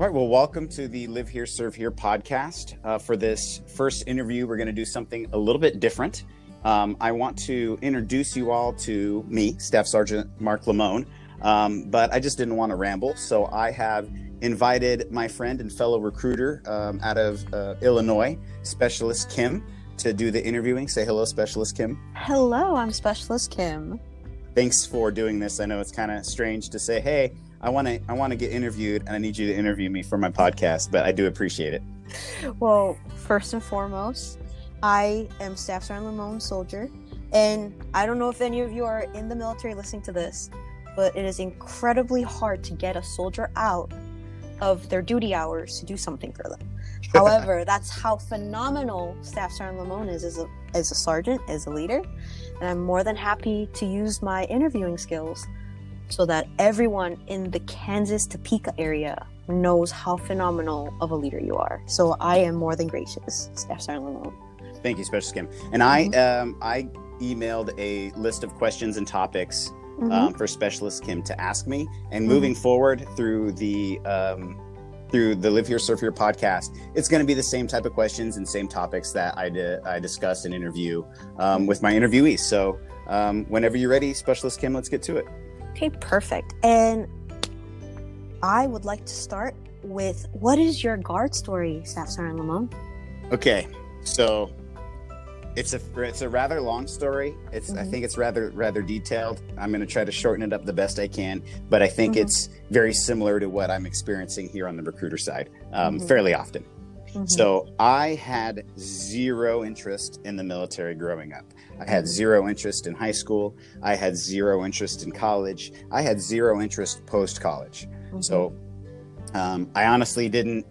All right. Well, welcome to the Live Here, Serve Here podcast. Uh, for this first interview, we're going to do something a little bit different. Um, I want to introduce you all to me, Staff Sergeant Marc Limon, um, but I just didn't want to ramble. So I have invited my friend and fellow recruiter um, out of uh, Illinois, Specialist Kim, to do the interviewing. Say hello, Specialist Kim. Hello, I'm Specialist Kim. Thanks for doing this. I know it's kind of strange to say, hey, I want to I want to get interviewed and I need you to interview me for my podcast, but I do appreciate it. Well, first and foremost, I am Staff Sergeant Limon Soldier, and I don't know if any of you are in the military listening to this, but it is incredibly hard to get a soldier out of their duty hours to do something for them. However, that's how phenomenal Staff Sergeant Limon is as a, as a sergeant, as a leader, and I'm more than happy to use my interviewing skills so that everyone in the Kansas Topeka area knows how phenomenal of a leader you are. So I am more than gracious, Staff Sergeant Limon. Thank you, Special Kim. And I um, I emailed a list of questions and topics Mm-hmm. um, for Specialist Kim to ask me. And moving forward through the um, through the Live Here Serve Here podcast, it's going to be the same type of questions and same topics that I di- I discuss and interview um, with my interviewees. So um, whenever you're ready, Specialist Kim, let's get to it. Okay, perfect. And I would like to start with what is your guard story, Staff Sergeant Limon? Okay, so it's a it's a rather long story. It's I Mhm. think it's rather rather detailed. I'm going to try to shorten it up the best I can, but I think Mhm. it's very similar to what I'm experiencing here on the recruiter side, um, Mhm. fairly often. Mhm. So I had zero interest in the military growing up. I had zero interest in high school. I had zero interest in college. I had zero interest post college. Mhm. So um, I honestly didn't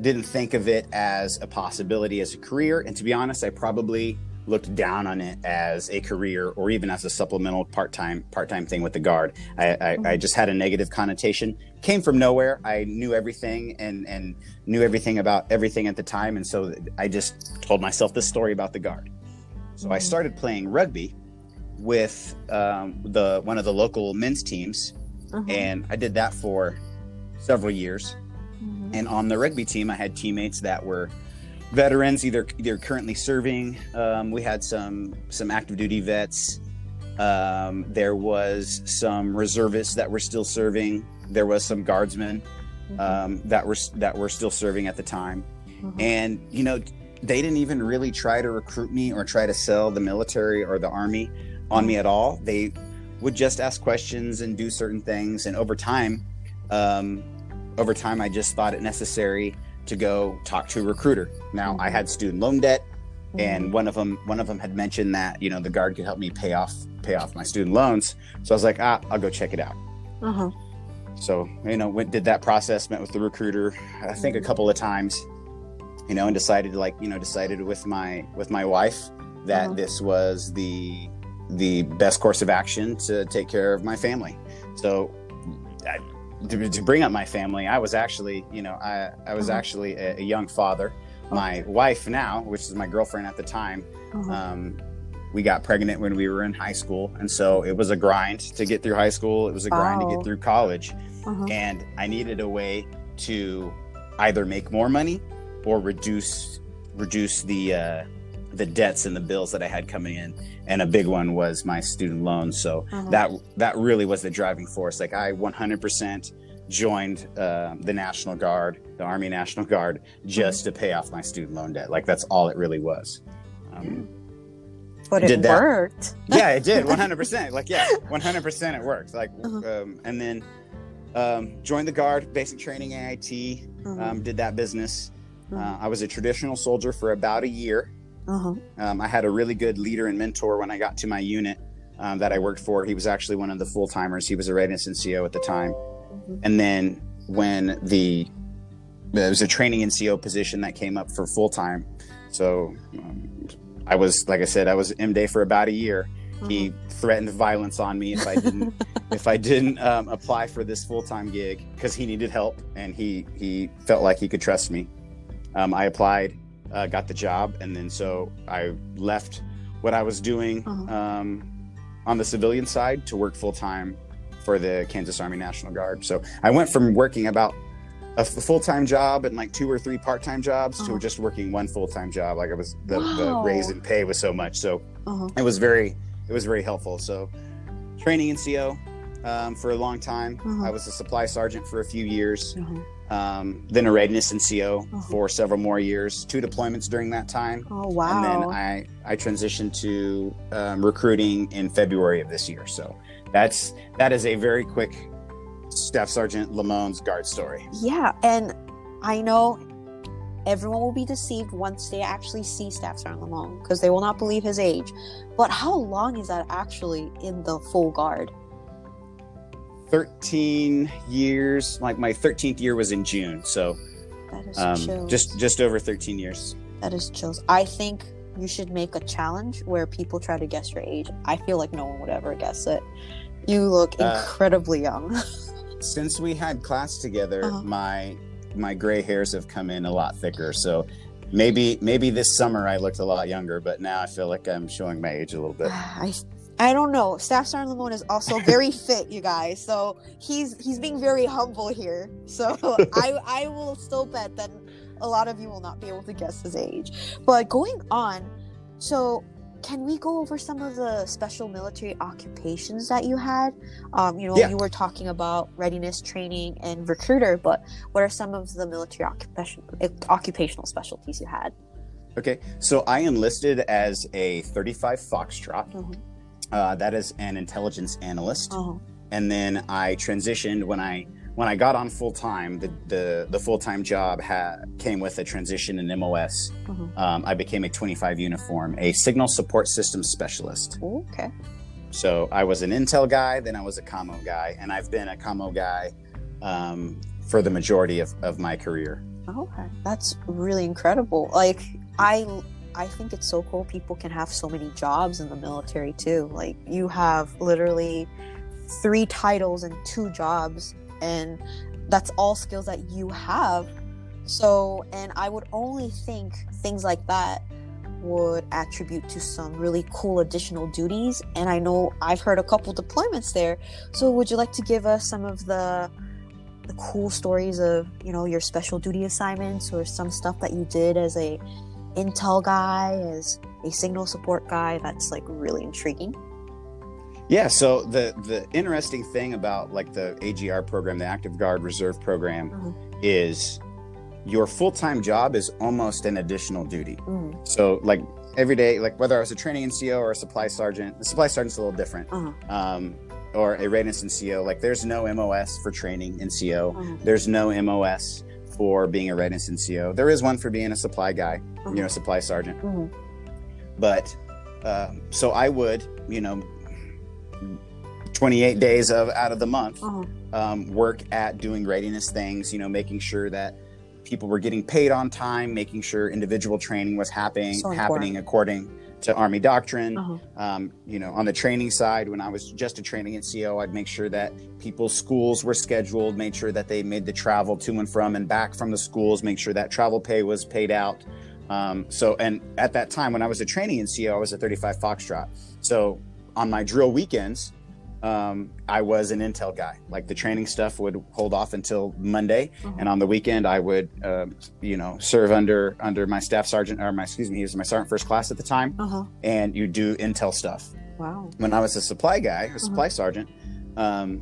didn't think of it as a possibility as a career. And to be honest, I probably looked down on it as a career or even as a supplemental part time part time thing with the guard. I, I, I Mhm. just had a negative connotation. Came from nowhere. I knew everything and and knew everything about everything at the time, and so I just told myself this story about the guard. So I Mhm. started playing rugby with um, the one of the local men's teams, Mhm. and I did that for several years. And on the rugby team, I had teammates that were veterans, either they're currently serving. Um, we had some some active duty vets. Um, there was some reservists that were still serving. There was some guardsmen Mhm. um, that were that were still serving at the time. Mhm. And you know, they didn't even really try to recruit me or try to sell the military or the army on me at all. They would just ask questions and do certain things. And over time, um, over time, I just thought it necessary to go talk to a recruiter. Now, I had student loan debt, and one of them one of them had mentioned that you know the guard could help me pay off pay off my student loans. So I was like, ah, I'll go check it out. Uh-huh. So you know, went did that process, met with the recruiter, I think a couple of times, you know, and decided like you know decided with my with my wife that Mhm. this was the the best course of action to take care of my family. So. I, to, to bring up my family, I was actually, you know, I, I was Uh-huh. actually a, a young father. My wife now, which is my girlfriend at the time, Uh-huh. um, we got pregnant when we were in high school, and so it was a grind to get through high school. It was a grind to Oh. get through college, Uh-huh. and I needed a way to either make more money or reduce reduce the uh, the debts and the bills that I had coming in. And a big one was my student loans. So Uh-huh. that that really was the driving force. Like I 100% joined uh, the National Guard, the Army National Guard, just to pay off my student loan debt. Like that's all it really was. Um, but it that. worked. yeah, it did 100%. Like yeah, 100% it worked. Like Uh-huh. um, and then um, joined the Guard, basic training, AIT, Uh-huh. um, did that business. Mhm. Uh, I was a traditional soldier for about a year. Uh-huh. Um, I had a really good leader and mentor when I got to my unit um, that I worked for. He was actually one of the full timers. He was a readiness NCO at the time. Mhm. And then when the there was a training NCO position that came up for full time, so um, I was like I said, I was M day for about a year. He threatened violence on me if I didn't if I didn't um, apply for this full time gig because he needed help and he he felt like he could trust me. Um, I applied, uh, got the job, and then so I left what I was doing Uh-huh. um, on the civilian side to work full time for the Kansas Army National Guard. So I went from working about a full time job and like two or three part time jobs Uh-huh. to just working one full time job. Like it was the, Wow. the raise in pay was so much, so Uh-huh. it was very it was very helpful. So training NCO um, for a long time. Uh-huh. I was a supply sergeant for a few years. Um, then a readiness NCO Uh-huh. for several more years. Two deployments during that time. Oh wow. And then I, I transitioned to um, recruiting in February of this year. So that's that is a very quick Staff Sergeant Limon's guard story. Yeah, and I know everyone will be deceived once they actually see Staff Sergeant Limon because they will not believe his age. But how long is that actually in the full guard? 13 years, like my 13th year was in June. So That is um, just just over 13 years. that is chills. I think you should make a challenge where people try to guess your age. I feel like no one would ever guess it. You look Uh, incredibly young. Since we had class together, Uh-huh. my my gray hairs have come in a lot thicker. So maybe maybe this summer I looked a lot younger, but now I feel like I'm showing my age a little bit. I I don't know. Staff Sergeant Limon is also very fit, you guys. So he's he's being very humble here. So I I will still bet that a lot of you will not be able to guess his age. But going on, so can we go over some of the special military occupations that you had? Um, you know, Yeah. you were talking about readiness training and recruiter, but what are some of the military occupation, occupational specialties you had? Okay, so I enlisted as a 35 Foxtrot. Mhm. Uh, that is an intelligence analyst. Oh, and then I transitioned when I when I got on full time. The the, the full time job ha- came with a transition in MOS. Mhm. Um, I became a 25 uniform, a signal support system specialist. okay. So I was an intel guy, then I was a commo guy, and I've been a commo guy um, for the majority of, of my career. Okay, that's really incredible. Like I I think it's so cool people can have so many jobs in the military too. Like you have literally three titles and two jobs and that's all skills that you have. So, and I would only think things like that would attribute to some really cool additional duties and I know I've heard a couple deployments there. So, would you like to give us some of the the cool stories of you know your special duty assignments or some stuff that you did as a intel guy as a signal support guy that's like really intriguing Yeah. So the the interesting thing about like the AGR program, the Active Guard Reserve program, Mhm. is your full time job is almost an additional duty. mm, So like every day, like whether I was a training NCO or a supply sergeant, the supply sergeant's a little different. uh-huh, Um, or a readiness NCO, like there's no MOS for training NCO. uh-huh, There's no MOS for being a readiness NCO. There is one for being a supply guy, uh-huh, you know, supply sergeant. mhm, But um, so I would, you know, 28 days of out of the month uh-huh, um, work at doing readiness things, you know, making sure that people were getting paid on time, making sure individual training was happening So happening according to Army doctrine. uh-huh, Um, you know, on the training side, when I was just a training NCO, I'd make sure that people's schools were scheduled, made sure that they made the travel to and from and back from the schools, make sure that travel pay was paid out. Um, so, and at that time, when I was a training NCO, I was a 35 Foxtrot. So, on my drill weekends, um, I was an intel guy. Like the training stuff would hold off until Monday, uh-huh. and on the weekend, I would, um, you know, serve under under my staff sergeant or my excuse me, he was my sergeant first class at the time, uh-huh. and you do intel stuff wow when I was a supply guy, Uh-huh. a supply sergeant, um,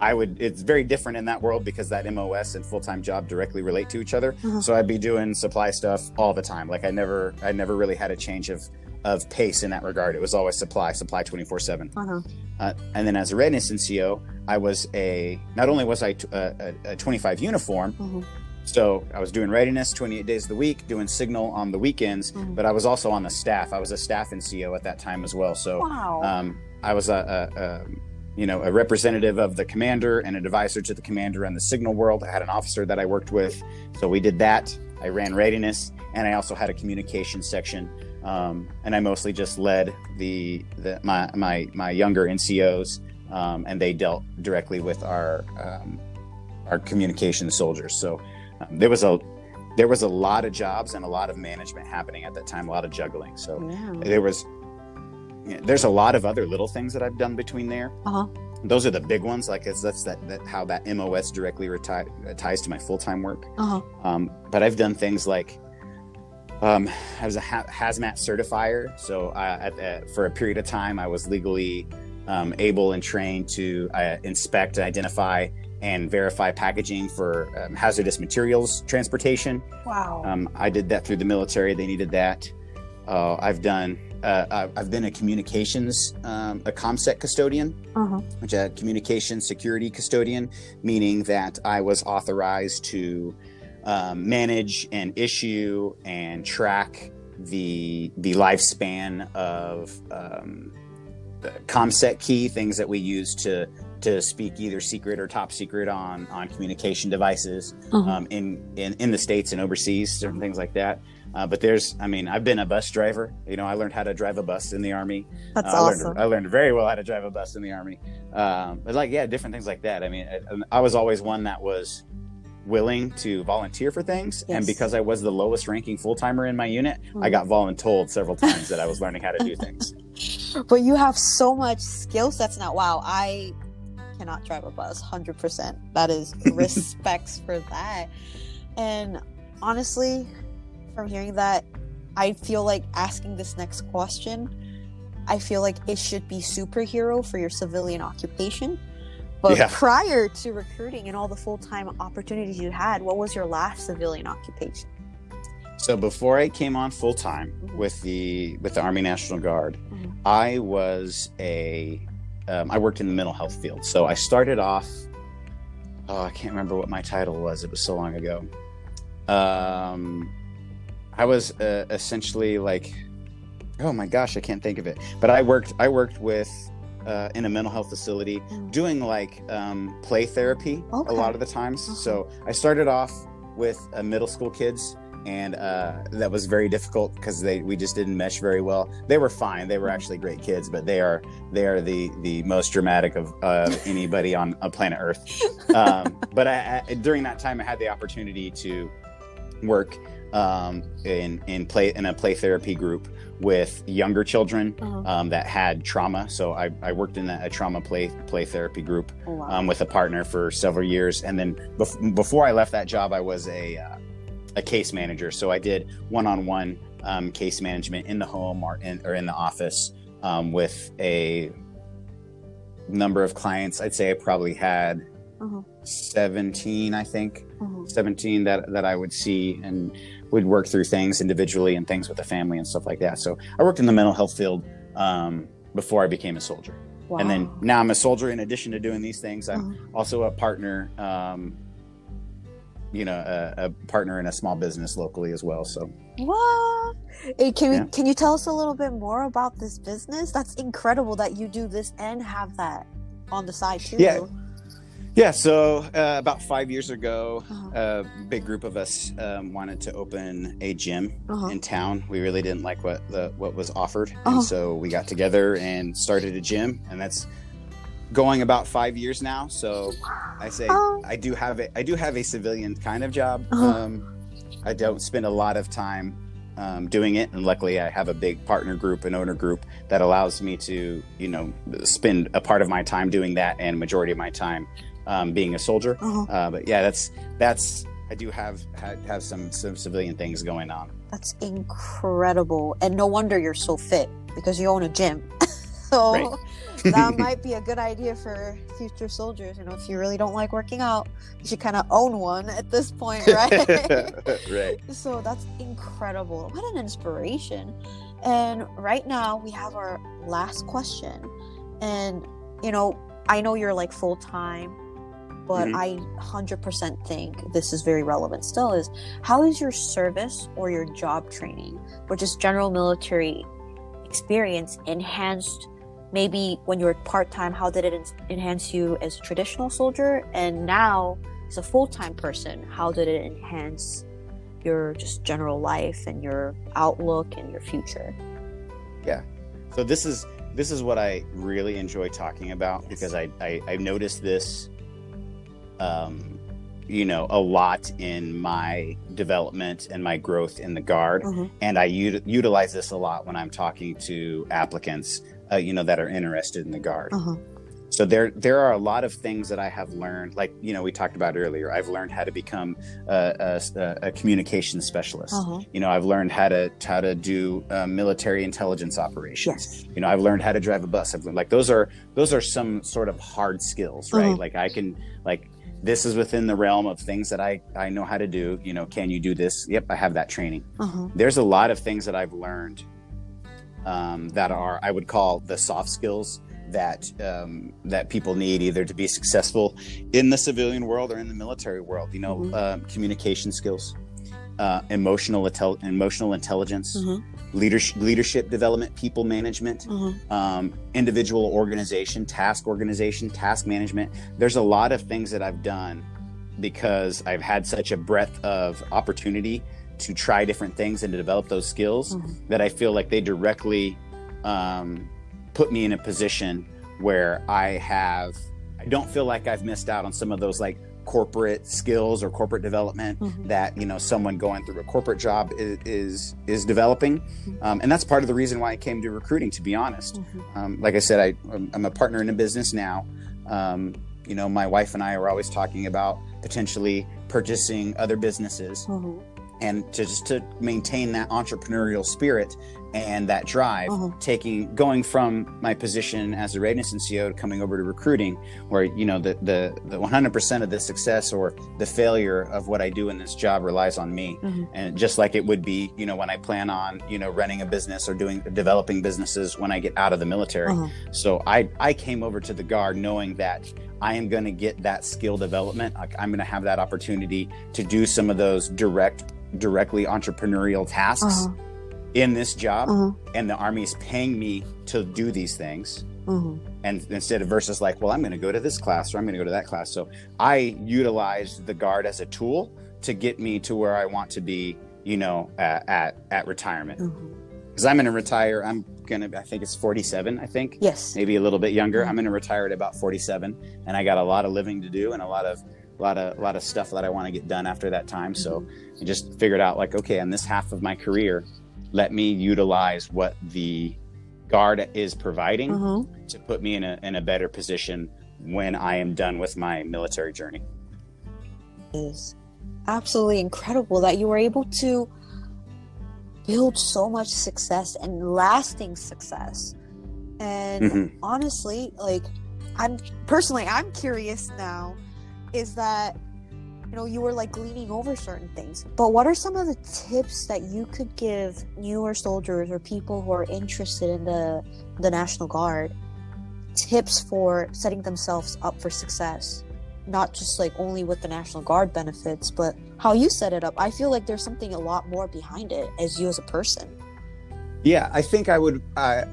I would. It's very different in that world because that MOS and full time job directly relate to each other. Uh-huh. So I'd be doing supply stuff all the time. Like I never, I never really had a change of of pace in that regard. It was always supply, supply twenty four seven. uh-huh, Uh, and then as a readiness NCO, I was a. Not only was I t- a, a, a twenty five uniform, uh-huh, so I was doing readiness 28 days of the week, doing signal on the weekends, Mhm. but I was also on the staff. I was a staff NCO at that time as well. So wow um, I was a, a, a you know a representative of the commander and an advisor to the commander in the signal world. I had an officer that I worked with, so we did that. I ran readiness, and I also had a communication section. Um, and I mostly just led the, the my my my younger NCOs, um, and they dealt directly with our um, our communication soldiers. So um, there was a there was a lot of jobs and a lot of management happening at that time, a lot of juggling. So there was yeah, there's a lot of other little things that I've done between there. uh-huh those are the big ones. Like it's, that's that, that how that MOS directly reti- ties to my full time work. Uh-huh. Um, but I've done things like um, I was a ha- hazmat certifier, so uh, at, at, for a period of time, I was legally um, able and trained to uh, inspect, identify, and verify packaging for um, hazardous materials transportation. Wow. Um, I did that through the military; they needed that. Uh, I've done. Uh, I've been a communications, um, a ComSec custodian, uh-huh. which is a communication security custodian, meaning that I was authorized to um, manage and issue and track the the lifespan of um, the ComSec key things that we use to to speak either secret or top secret on on communication devices Uh-huh. um, in, in in the states and overseas, certain things like that. Uh, but there's, I mean, I've been a bus driver. You know, I learned how to drive a bus in the army. That's Uh, I awesome. Learned, I learned very well how to drive a bus in the army. Um, but like, yeah, different things like that. I mean, I, I was always one that was willing to volunteer for things, and because I was the lowest ranking full timer in my unit, I Mhm. got voluntold several times that I was learning how to do things. But you have so much skill sets now. Wow, I cannot drive a bus 100%. That is respects for that. And honestly, from hearing that, I feel like asking this next question, I feel like it should be superhero for your civilian occupation. But Yeah. prior to recruiting and all the full time opportunities you had, what was your last civilian occupation? So before I came on full time Mhm. with the with the Army National Guard, Mhm. I was a um, I worked in the mental health field. So I started off. Oh, I can't remember what my title was. It was so long ago. Um, I was uh, essentially like, oh my gosh, I can't think of it. But I worked. I worked with uh, in a mental health facility Mhm. doing like um, play therapy Okay. a lot of the times. Uh-huh. So I started off with uh, middle school kids, and uh, that was very difficult because they we just didn't mesh very well. They were fine; they were Mhm. actually great kids, but they are they are the the most dramatic of uh, anybody on, on planet Earth. Um, but I, I, during that time, I had the opportunity to work um, in in play in a play therapy group with younger children Uh-huh. um, that had trauma. So I, I worked in a, a trauma play play therapy group Oh, wow. um, with a partner for several years, and then bef- before I left that job, I was a uh, a case manager. So I did one on one case management in the home or in or in the office um, with a number of clients. I'd say I probably had Uh-huh. 17, I think. Uh-huh. 17 that that I would see and would work through things individually and things with the family and stuff like that. So I worked in the mental health field um, before I became a soldier, and then now I'm a soldier. In addition to doing these things, I'm Uh-huh. also a partner. Um, you know, a, a partner in a small business locally as well. So What? Hey, can we, can you tell us a little bit more about this business? That's incredible that you do this and have that on the side too. Yeah. Yeah, so uh, about five years ago, Uh-huh. a big group of us um, wanted to open a gym Uh-huh. in town. We really didn't like what the what was offered, Uh-huh. and so we got together and started a gym, and that's going about five years now. So I say Oh. I do have a I do have a civilian kind of job. Uh-huh. Um, I don't spend a lot of time um, doing it, and luckily I have a big partner group, and owner group that allows me to you know spend a part of my time doing that, and majority of my time um, being a soldier. Uh-huh. Uh, but yeah, that's that's I do have have, have some some civilian things going on. That's incredible. And no wonder you're so fit because you own a gym. so Right. that might be a good idea for future soldiers. You know, if you really don't like working out, you should kind of own one at this point, right? right. So that's incredible. What an inspiration. And right now we have our last question. And, you know, I know you're like full time, but Mhm. I 100% think this is very relevant still is how is your service or your job training or just general military experience enhanced maybe when you were part-time how did it en- enhance you as a traditional soldier and now as a full-time person how did it enhance your just general life and your outlook and your future yeah So this is this is what I really enjoy talking about Yes. because I, I I noticed this, um, you know, a lot in my development and my growth in the guard, Mhm. and I utilize this a lot when I'm talking to applicants, uh, you know, that are interested in the guard. uh-huh so there there are a lot of things that I have learned. Like you know, we talked about earlier. I've learned how to become a, a, a communication specialist. Uh-huh. You know, I've learned how to how to do uh, military intelligence operations. Yes. You know, I've learned how to drive a bus. I've learned like those are those are some sort of hard skills, right? Uh-huh. Like I can like this is within the realm of things that I I know how to do. You know, can you do this? Yep, I have that training. Uh-huh. There's a lot of things that I've learned um, that are I would call the soft skills that um, that people need either to be successful in the civilian world or in the military world. You know, Mhm. um, communication skills, uh, emotional intel- emotional intelligence, Mhm. Leadership leadership development, people management, Mhm. um, individual organization, task organization, task management. There's a lot of things that I've done because I've had such a breadth of opportunity to try different things and to develop those skills Mhm. that I feel like they directly um, put me in a position where I have, I don't feel like I've missed out on some of those like corporate skills or corporate development Mhm. that you know someone going through a corporate job is is, is developing, um, and that's part of the reason why I came to recruiting. To be honest, Mhm. um, like I said, I, I'm- a partner in a business now. Um, you know, my wife and I are always talking about potentially purchasing other businesses Mhm. and to just to maintain that entrepreneurial spirit and that drive Uh-huh. taking going from my position as a readiness NCO to coming over to recruiting where you know the the the 100% of the success or the failure of what I do in this job relies on me Mhm. and just like it would be you know when I plan on you know running a business or doing developing businesses when I get out of the military Uh-huh. so I I came over to the guard knowing that I am going to get that skill development. I'm going to have that opportunity to do some of those direct directly entrepreneurial tasks Uh-huh. In this job Uh-huh. and the army is paying me to do these things Uh-huh. and instead of versus like well i'm going to go to this class or i'm going to go to that class so i utilized the guard as a tool to get me to where i want to be you know at at, at retirement because i'm going to retire i'm going to i think it's 47 i think Yes. maybe a little bit younger. I'm going to retire at about 47, and I got a lot of living to do and a lot of lot of lot of stuff that I want to get done after that time. So I just figured out like, okay, on this half of my career, let me utilize what the guard is providing Uh-huh. to put me in a in a better position when I am done with my military journey. is absolutely incredible that you were able to build so much success and lasting success. And Mhm. honestly, like I'm personally I'm curious now is that you know you were like leaning over certain things. But what are some of the tips that you could give newer soldiers or people who are interested in the the National Guard tips for setting themselves up for success? not just like only with the National Guard benefits, but how you set it up. I feel like there's something a lot more behind it as you as a person. Yeah, I think I would. I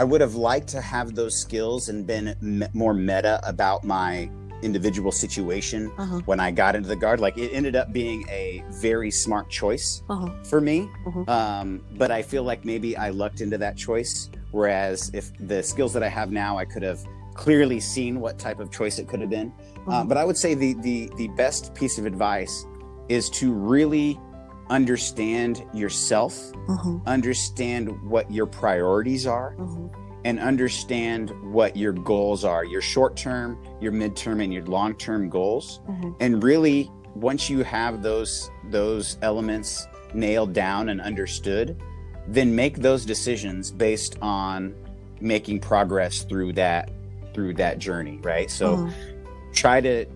I would have liked to have those skills and been me- more meta about my individual situation Uh-huh. when I got into the guard. Like it ended up being a very smart choice Uh-huh. for me. Mhm. Um, but I feel like maybe I lucked into that choice. Whereas if the skills that I have now, I could have clearly seen what type of choice it could have been. Uh, Mhm. but I would say the, the the best piece of advice is to really understand yourself, Uh-huh. understand what your priorities are, Uh-huh. And understand what your goals are your short term, your midterm, and your long term goals. Uh-huh. And really, once you have those those elements nailed down and understood, then make those decisions based on making progress through that through that journey, right? So Uh-huh. try to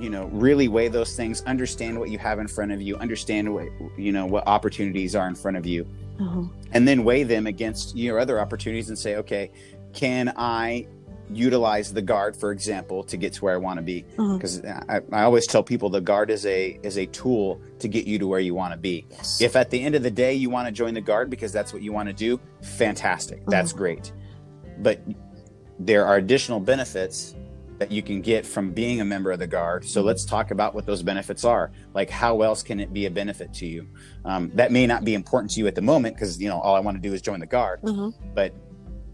you know really weigh those things understand what you have in front of you understand what you know what opportunities are in front of you Uh-huh. and then weigh them against your other opportunities and say okay can i utilize the guard for example to get to where i want to be Uh-huh. because I, I always tell people the guard is a is a tool to get you to where you want to be Yes. if at the end of the day you want to join the guard because that's what you want to do fantastic that's Mhm. great but there are additional benefits that you can get from being a member of the guard so let's talk about what those benefits are like how else can it be a benefit to you um, that may not be important to you at the moment because you know all i want to do is join the guard Uh-huh. but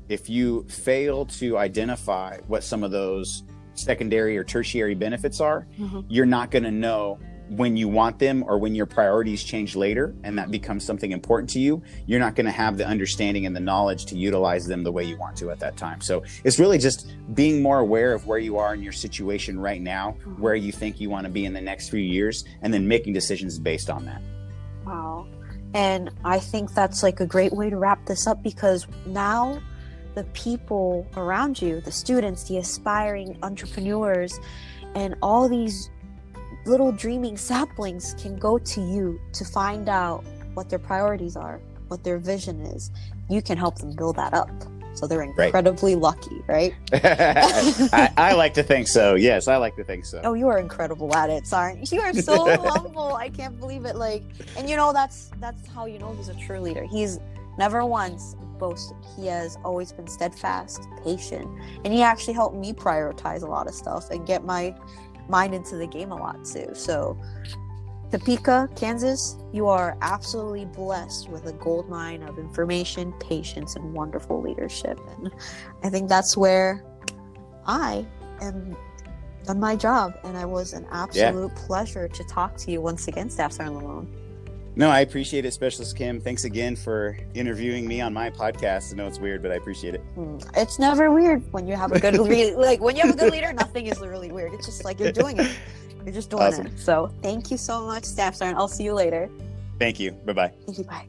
if you fail to identify what some of those secondary or tertiary benefits are Uh-huh. you're not going to know when you want them or when your priorities change later and that becomes something important to you, you're not going to have the understanding and the knowledge to utilize them the way you want to at that time. So it's really just being more aware of where you are in your situation right now, Mm-hmm. where you think you want to be in the next few years, and then making decisions based on that. Wow. And I think that's like a great way to wrap this up because now the people around you, the students, the aspiring entrepreneurs, and all these little dreaming saplings can go to you to find out what their priorities are, what their vision is. You can help them build that up. So they're Right. incredibly lucky, right? I, I like to think so. Yes, I like to think so. Oh, you are incredible at it, Sarn. You are so humble. I can't believe it. Like, and you know that's that's how you know he's a true leader. He's never once boasted. He has always been steadfast, patient, and he actually helped me prioritize a lot of stuff and get my mind into the game a lot too. So, Topeka, Kansas, you are absolutely blessed with a gold mine of information, patience, and wonderful leadership. And I think that's where I am done my job, and it was an absolute pleasure to talk to you once again, Staff Sergeant Limon. No, I appreciate it, Specialist Kim. Thanks again for interviewing me on my podcast. I know it's weird, but I appreciate it. Hmm, It's never weird when you have a good leader. like when you have a good leader, nothing is really weird. It's just like you're doing it. You're just doing Awesome. it. So thank you so much, Staff Sergeant. I'll see you later. Thank you. Bye bye. Thank you. Bye.